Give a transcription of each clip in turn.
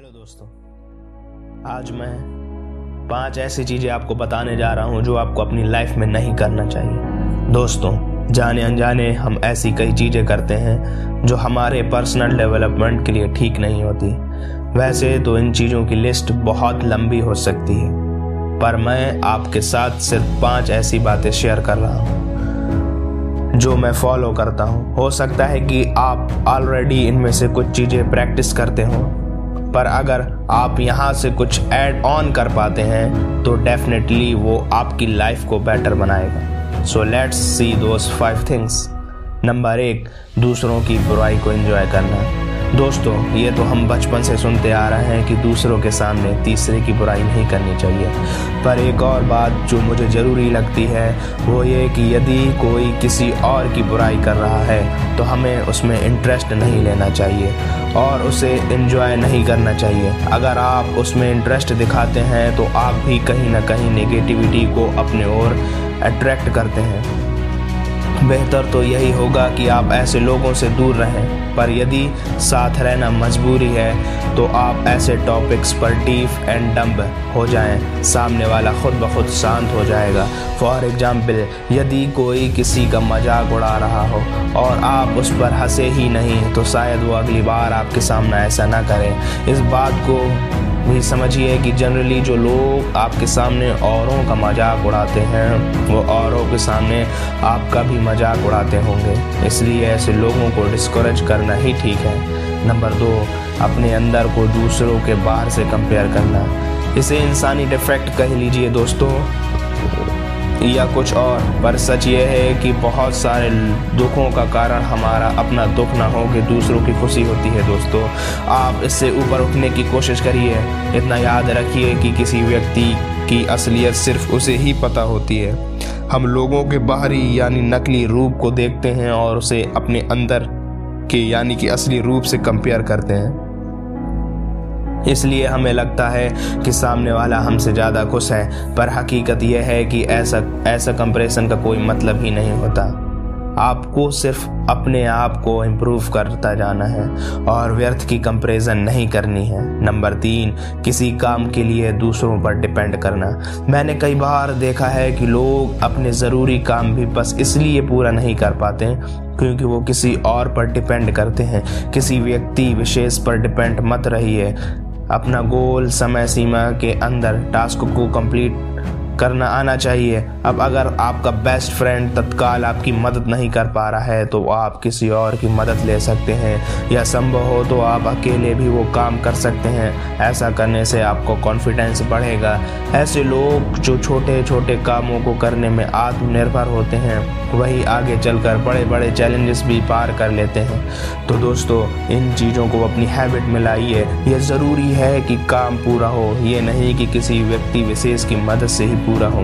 Hello दोस्तों। आज मैं पाँच ऐसी चीज़ें आपको बताने जा रहा हूँ जो आपको अपनी लाइफ में नहीं करना चाहिए। दोस्तों, जाने अनजाने हम ऐसी कई चीज़ें करते हैं जो हमारे पर्सनल डेवलपमेंट के लिए ठीक नहीं होती। वैसे तो इन चीज़ों की लिस्ट बहुत लंबी हो सकती है, पर मैं आपके साथ सिर्फ़ पाँच ऐसी बातें शेयर कर रहा हूँ, जो मैं फॉलो करता हूँ। हो सकता है कि आप ऑलरेडी इनमें से कुछ चीज़ें प्रैक्टिस करते हो। पर अगर आप यहाँ से कुछ ऐड ऑन कर पाते हैं तो डेफिनेटली वो आपकी लाइफ को बेटर बनाएगा। So let's see those five things number एक, दूसरों की बुराई को एंजॉय करना। दोस्तों, ये तो हम बचपन से सुनते आ रहे हैं कि दूसरों के सामने तीसरे की बुराई नहीं करनी चाहिए। पर एक और बात जो मुझे ज़रूरी लगती है, वो ये कि यदि कोई किसी और की बुराई कर रहा है तो हमें उसमें इंटरेस्ट नहीं लेना चाहिए और उसे इन्जॉय नहीं करना चाहिए। अगर आप उसमें इंटरेस्ट दिखाते हैं तो आप भी कहीं ना कहीं नेगेटिविटी को अपने ओर अट्रैक्ट करते हैं। बेहतर तो यही होगा कि आप ऐसे लोगों से दूर रहें। पर यदि साथ रहना मजबूरी है तो आप ऐसे टॉपिक्स पर डीफ एंड डम्ब हो जाएँ। सामने वाला खुद ब खुद शांत हो जाएगा। फॉर एग्ज़ाम्पल यदि कोई किसी का मज़ाक उड़ा रहा हो और आप उस पर हंसे ही नहीं तो शायद वो अगली बार आपके सामने ऐसा ना करें। इस बात को भी समझिए कि जनरली जो लोग आपके सामने औरों का मज़ाक उड़ाते हैं, वो औरों के सामने आपका भी मज़ाक उड़ाते होंगे। इसलिए ऐसे लोगों को डिस्करेज करना ही ठीक है। नंबर दो, अपने अंदर को दूसरों के बाहर से कंपेयर करना। इसे इंसानी डिफेक्ट कह लीजिए दोस्तों। या कुछ और, पर सच ये है कि बहुत सारे दुखों का कारण हमारा अपना दुख ना हो कि दूसरों की खुशी होती है दोस्तों। आप इससे ऊपर उठने की कोशिश करिए। इतना याद रखिए कि किसी व्यक्ति की असलियत सिर्फ़ उसे ही पता होती है। हम लोगों के बाहरी यानी नकली रूप को देखते हैं और उसे अपने अंदर के यानी कि असली रूप से कंपेयर करते हैं। इसलिए हमें लगता है कि सामने वाला हमसे ज़्यादा खुश है, पर हकीकत यह है कि ऐसा ऐसा कंपैरिजन का कोई मतलब ही नहीं होता। आपको सिर्फ़ अपने आप को इम्प्रूव करता जाना है, और व्यर्थ की कंपेरिजन नहीं करनी है। नंबर तीन, किसी काम के लिए दूसरों पर डिपेंड करना। मैंने कई बार देखा है कि लोग अपने ज़रूरी काम भी बस इसलिए पूरा नहीं कर पाते क्योंकि वो किसी और पर डिपेंड करते हैं। किसी व्यक्ति विशेष पर डिपेंड मत रहिए। अपना गोल समय सीमा के अंदर टास्क को कंप्लीट करना आना चाहिए। अब अगर आपका बेस्ट फ्रेंड तत्काल आपकी मदद नहीं कर पा रहा है तो आप किसी और की मदद ले सकते हैं। या संभव हो तो आप अकेले भी वो काम कर सकते हैं। ऐसा करने से आपको कॉन्फिडेंस बढ़ेगा। ऐसे लोग जो छोटे छोटे कामों को करने में आत्मनिर्भर होते हैं, वही आगे चलकर बड़े बड़े चैलेंजेस भी पार कर लेते हैं। तो दोस्तों, इन चीज़ों को अपनी हैबिट में लाइए। यह ज़रूरी है कि काम पूरा हो। ये नहीं कि किसी व्यक्ति विशेष की मदद से ही पूरा हो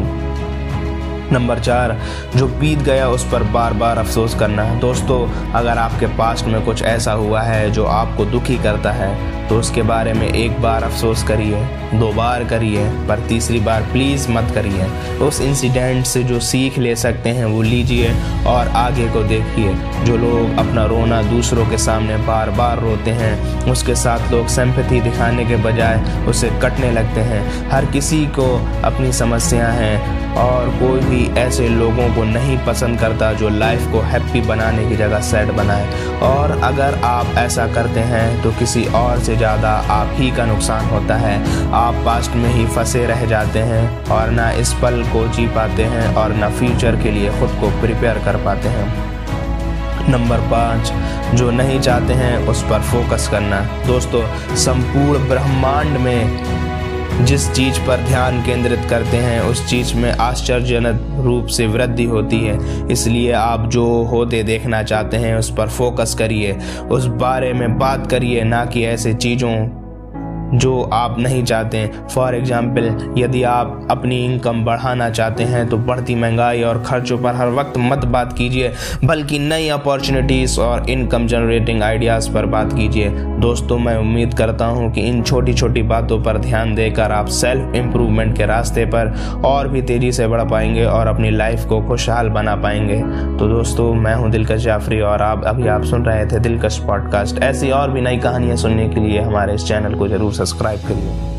नंबर चार, जो बीत गया उस पर बार बार अफसोस करना। दोस्तों, अगर आपके पास्ट में कुछ ऐसा हुआ है जो आपको दुखी करता है तो उसके बारे में एक बार अफसोस करिए, दो बार करिए, पर तीसरी बार प्लीज़ मत करिए। उस इंसिडेंट से जो सीख ले सकते हैं, वो लीजिए और आगे को देखिए। जो लोग अपना रोना दूसरों के सामने बार बार रोते हैं, उसके साथ लोग सिंपैथी दिखाने के बजाय उसे कटने लगते हैं। हर किसी को अपनी समस्या हैं और कोई भी ऐसे लोगों को नहीं पसंद करता जो लाइफ को हैप्पी बनाने की जगह सैड बनाए। और अगर आप ऐसा करते हैं तो किसी और से ज़्यादा आप ही का नुकसान होता है। आप पास्ट में ही फंसे रह जाते हैं और ना इस पल को जी पाते हैं और ना फ्यूचर के लिए खुद को प्रिपेयर कर पाते हैं। नंबर पाँच, जो नहीं चाहते हैं उस पर फोकस करना। दोस्तों, संपूर्ण ब्रह्मांड में जिस चीज़ पर ध्यान केंद्रित करते हैं, उस चीज़ में आश्चर्यजनक रूप से वृद्धि होती है। इसलिए आप जो होते देखना चाहते हैं, उस पर फोकस करिए। उस बारे में बात करिए, ना कि ऐसे चीज़ों जो आप नहीं चाहते फॉर एग्ज़ाम्पल यदि आप अपनी इनकम बढ़ाना चाहते हैं तो बढ़ती महँगाई और खर्चों पर हर वक्त मत बात कीजिए, बल्कि नई अपॉर्चुनिटीज़ और इनकम जनरेटिंग आइडियाज़ पर बात कीजिए। दोस्तों, मैं उम्मीद करता हूँ कि इन छोटी छोटी बातों पर ध्यान देकर आप सेल्फ इम्प्रूवमेंट के रास्ते पर और भी तेज़ी से बढ़ पाएँगे और अपनी लाइफ को खुशहाल बना पाएँगे। तो दोस्तों, मैं हूँ दिलकश जाफरी और आप, अभी आप सुन रहे थे दिलकश पॉडकास्ट ऐसी और भी नई कहानियाँ सुनने के लिए हमारे इस चैनल को ज़रूर सब्सक्राइब करिए।